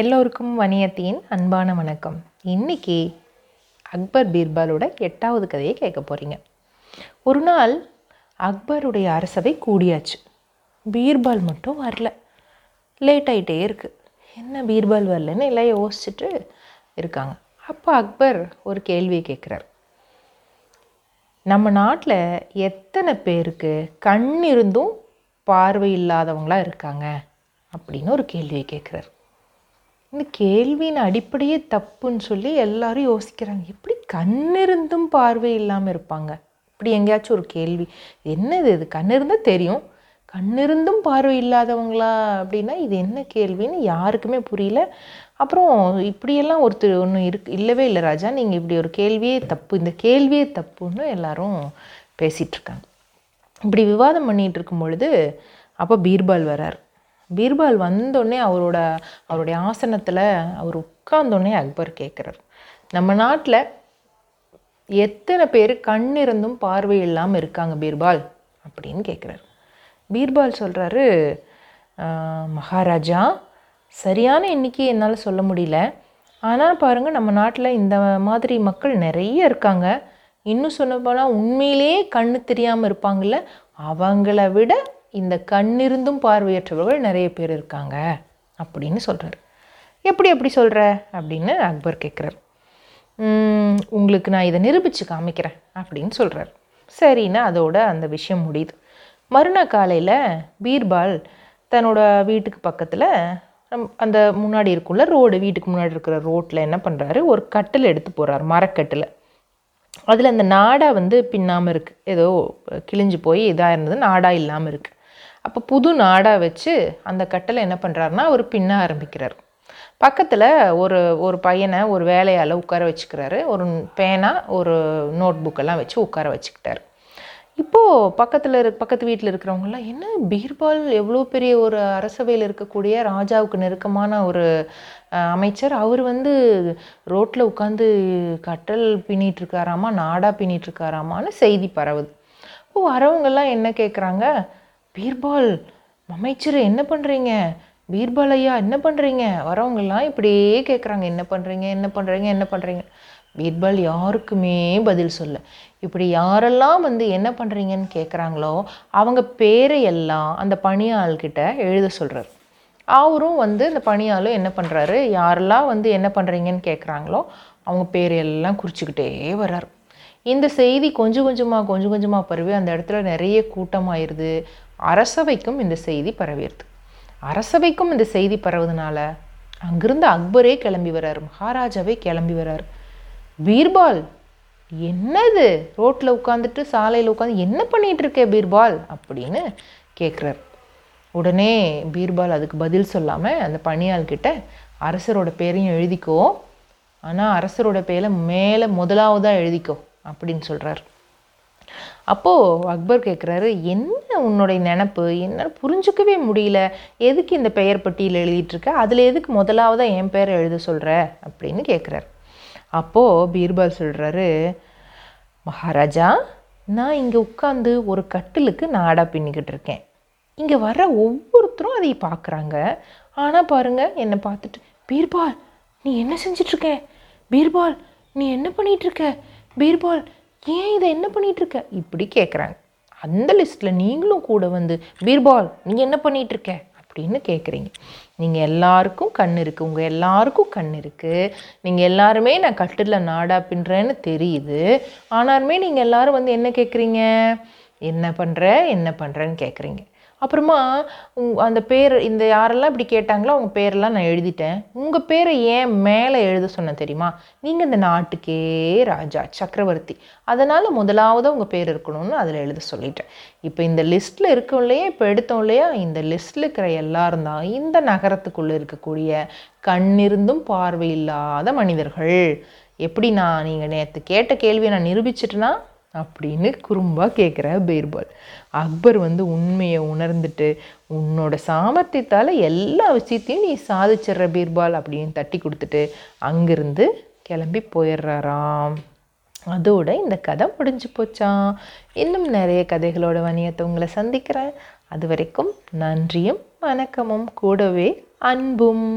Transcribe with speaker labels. Speaker 1: எல்லோருக்கும் வணியத்தின் அன்பான வணக்கம் இன்றைக்கி அக்பர் பீர்பாலோட எட்டாவது கதையை கேட்க போகிறீங்க ஒரு நாள் அக்பருடைய அரசவை கூடியாச்சு பீர்பால் மட்டும் வரல லேட் ஆகிட்டே இருக்குது என்ன பீர்பால் வரலன்னு எல்லாம் யோசிச்சுட்டு இருக்காங்க அப்போ அக்பர் ஒரு கேள்வியை கேட்குறார் நம்ம நாட்டில் எத்தனை பேருக்கு கண் இருந்தும் பார்வை இல்லாதவங்களாக இருக்காங்க அப்படின்னு ஒரு கேள்வியை கேட்குறாரு இந்த கேள்வியின் அடிப்படையே தப்புன்னு சொல்லி எல்லாரும் யோசிக்கிறாங்க எப்படி கண்ணிருந்தும் பார்வை இல்லாமல் இருப்பாங்க இப்படி எங்கேயாச்சும் ஒரு கேள்வி என்னது இது கண்ணிருந்தால் தெரியும் கண்ணிருந்தும் பார்வை இல்லாதவங்களா அப்படின்னா இது என்ன கேள்வின்னு யாருக்குமே புரியல அப்புறம் இப்படியெல்லாம் ஒருத்தர் ஒன்றும் இருக்கு இல்லவே இல்லை ராஜா நீங்கள் இப்படி ஒரு கேள்வியே தப்பு இந்த கேள்வியே தப்புன்னு எல்லாரும் பேசிகிட்ருக்காங்க இப்படி விவாதம் பண்ணிகிட்டு இருக்கும் பொழுது அப்போ பீர்பால் வரார் பீர்பால் வந்தோடனே அவரோட அவருடைய ஆசனத்தில் அவர் உட்கார்ந்தோடனே அக்பர் கேட்குறார் நம்ம நாட்டில் எத்தனை பேர் கண் இருந்தும் பார்வை இல்லாமல் இருக்காங்க பீர்பால் அப்படின்னு கேட்குறாரு பீர்பால் சொல்கிறாரு மகாராஜா சரியான எண்ணிக்கை என்னால் சொல்ல முடியல ஆனால் பாருங்கள் நம்ம நாட்டில் இந்த மாதிரி மக்கள் நிறைய இருக்காங்க இன்னும் சொன்ன போனால் உண்மையிலேயே கண்ணு தெரியாமல் இருப்பாங்கள்ல அவங்கள விட இந்த கண்ணிருந்தும் பார்வையற்றவர்கள் நிறைய பேர் இருக்காங்க அப்படின்னு சொல்கிறார் எப்படி எப்படி சொல்கிற அப்படின்னு அக்பர் கேட்குறார் உங்களுக்கு நான் இதை நிரூபித்து காமிக்கிறேன் அப்படின்னு சொல்கிறார் சரின்னு அதோட அந்த விஷயம் முடியுது மறுநாள் காலையில் பீர்பால் தன்னோட வீட்டுக்கு பக்கத்தில் அந்த முன்னாடி இருக்குள்ள ரோடு வீட்டுக்கு முன்னாடி இருக்கிற ரோட்டில் என்ன பண்ணுறாரு ஒரு கட்டில் எடுத்து போகிறார் மரக்கட்டில் அதில் அந்த நாடா வந்து பின்னாமல் இருக்குது ஏதோ கிழிஞ்சு போய் இதாக இருந்தது நாடா இல்லாமல் இருக்குது அப்போ புது நாடாக வச்சு அந்த கட்டில் என்ன பண்ணுறாருனா அவர் பின்ன ஆரம்பிக்கிறார் பக்கத்தில் ஒரு ஒரு பையனை ஒரு வேலையால் உட்கார வச்சுக்கிறாரு ஒரு பேனா ஒரு நோட் புக்கெல்லாம் வச்சு உட்கார வச்சுக்கிட்டார் இப்போது பக்கத்தில் இரு பக்கத்து வீட்டில் இருக்கிறவங்களாம் என்ன பீர்பால் எவ்வளோ பெரிய ஒரு அரசவையில் இருக்கக்கூடிய ராஜாவுக்கு நெருக்கமான ஒரு அமைச்சர் அவர் வந்து ரோட்டில் உட்காந்து கட்டல் பின்னிட்டுருக்காராமா இருக்காராமா நாடாக பின்னிட்டுருக்காராமான்னு செய்தி பரவுது இப்போ வரவங்கெல்லாம் என்ன கேட்குறாங்க பீர்பால் மமைச்சர் என்ன பண்ணுறீங்க பீர்பால் ஐயா என்ன பண்ணுறீங்க வரவங்கெல்லாம் இப்படியே கேட்குறாங்க என்ன பண்ணுறீங்க என்ன பண்ணுறீங்க என்ன பண்ணுறீங்க பீர்பால் யாருக்குமே பதில் சொல்ல இப்படி யாரெல்லாம் வந்து என்ன பண்ணுறீங்கன்னு கேட்குறாங்களோ அவங்க பேரையெல்லாம் அந்த பணியாள்கிட்ட எழுத சொல்கிறார் அவரும் வந்து இந்த பணியாளும் என்ன பண்ணுறாரு யாரெல்லாம் வந்து என்ன பண்ணுறீங்கன்னு கேட்குறாங்களோ அவங்க பேரையெல்லாம் குறிச்சிக்கிட்டே வர்றாரு இந்த செய்தி கொஞ்சம் கொஞ்சமாக கொஞ்சம் கொஞ்சமாக பரவி அந்த இடத்துல நிறைய கூட்டமாயிருது அரசவைக்கும் இந்த செய்தி பரவிடுது அரசவைக்கும் இந்த செய்தி பரவுதுனால அங்கிருந்து அக்பரே கிளம்பி வர்றார் மகாராஜாவே கிளம்பி வர்றார் பீர்பால் என்னது ரோட்டில் உட்காந்துட்டு சாலையில் உட்காந்து என்ன பண்ணிகிட்டு இருக்கே பீர்பால் அப்படின்னு கேட்குறார் உடனே பீர்பால் அதுக்கு பதில் சொல்லாமல் அந்த பணியாள்கிட்ட அரசரோட பேரையும் எழுதிக்கோ ஆனால் அரசரோட பேரை மேலே முதலாவதாக எழுதிக்கோ அப்படின்னு சொல்கிறார் அப்போது அக்பர் கேட்குறாரு என்ன உன்னுடைய நினப்பு என்ன புரிஞ்சுக்கவே முடியல எதுக்கு இந்த பெயர் பட்டியல் எழுதிட்டுருக்க அதில் எதுக்கு முதலாவதாக என் பெயரை எழுத சொல்கிற அப்படின்னு கேட்குறாரு அப்போது பீர்பால் சொல்கிறாரு மகாராஜா நான் இங்கே உட்காந்து ஒரு கட்டிலுக்கு நாடா பின்னிக்கிட்டு இருக்கேன் இங்கே வர ஒவ்வொருத்தரும் அதை பார்க்குறாங்க ஆனால் பாருங்கள் என்னை பார்த்துட்டு பீர்பால் நீ என்ன செஞ்சிட்ருக்க பீர்பால் நீ என்ன பண்ணிகிட்ருக்க பீர்பால் ஏன் இதை என்ன இருக்க இப்படி கேட்குறாங்க அந்த லிஸ்ட்டில் நீங்களும் கூட வந்து பீர்பால் நீங்கள் என்ன பண்ணிகிட்ருக்க அப்படின்னு கேட்குறீங்க நீங்கள் எல்லாருக்கும் கண் இருக்குது உங்கள் எல்லாருக்கும் கண் இருக்குது நீங்கள் எல்லாருமே நான் கட்டில் நாடா பின்றேன்னு தெரியுது ஆனாலுமே நீங்கள் எல்லோரும் வந்து என்ன கேட்குறீங்க என்ன பண்ணுற என்ன பண்ணுறேன்னு கேட்குறீங்க அப்புறமா அந்த பேர் இந்த யாரெல்லாம் இப்படி கேட்டாங்களோ அவங்க பேரெல்லாம் நான் எழுதிட்டேன் உங்கள் பேரை ஏன் மேலே எழுத சொன்னேன் தெரியுமா நீங்கள் இந்த நாட்டுக்கே ராஜா சக்கரவர்த்தி அதனால் முதலாவது உங்கள் பேர் இருக்கணும்னு அதில் எழுத சொல்லிட்டேன் இப்போ இந்த லிஸ்ட்டில் இருக்கும் இல்லையா இப்போ எடுத்தோம் இல்லையா இந்த லிஸ்ட்டில் இருக்கிற எல்லாரும் தான் இந்த நகரத்துக்குள்ளே இருக்கக்கூடிய கண்ணிருந்தும் பார்வையில்லாத மனிதர்கள் எப்படி நான் நீங்கள் நேற்று கேட்ட கேள்வியை நான் நிரூபிச்சிட்டேன்னா அப்படின்னு குறும்பா கேட்குறார் பீர்பால் அக்பர் வந்து உண்மையை உணர்ந்துட்டு உன்னோட சாமர்த்தியத்தால் எல்லா விஷயத்தையும் நீ சாதிச்சிட்ற பீர்பால் அப்படின்னு தட்டி கொடுத்துட்டு அங்கேருந்து கிளம்பி போயிடுறாராம் அதோட இந்த கதை முடிஞ்சு போச்சான் இன்னும் நிறைய கதைகளோட வணியத்தை உங்களை சந்திக்கிறேன் அது வரைக்கும் நன்றியும் வணக்கமும் கூடவே அன்பும்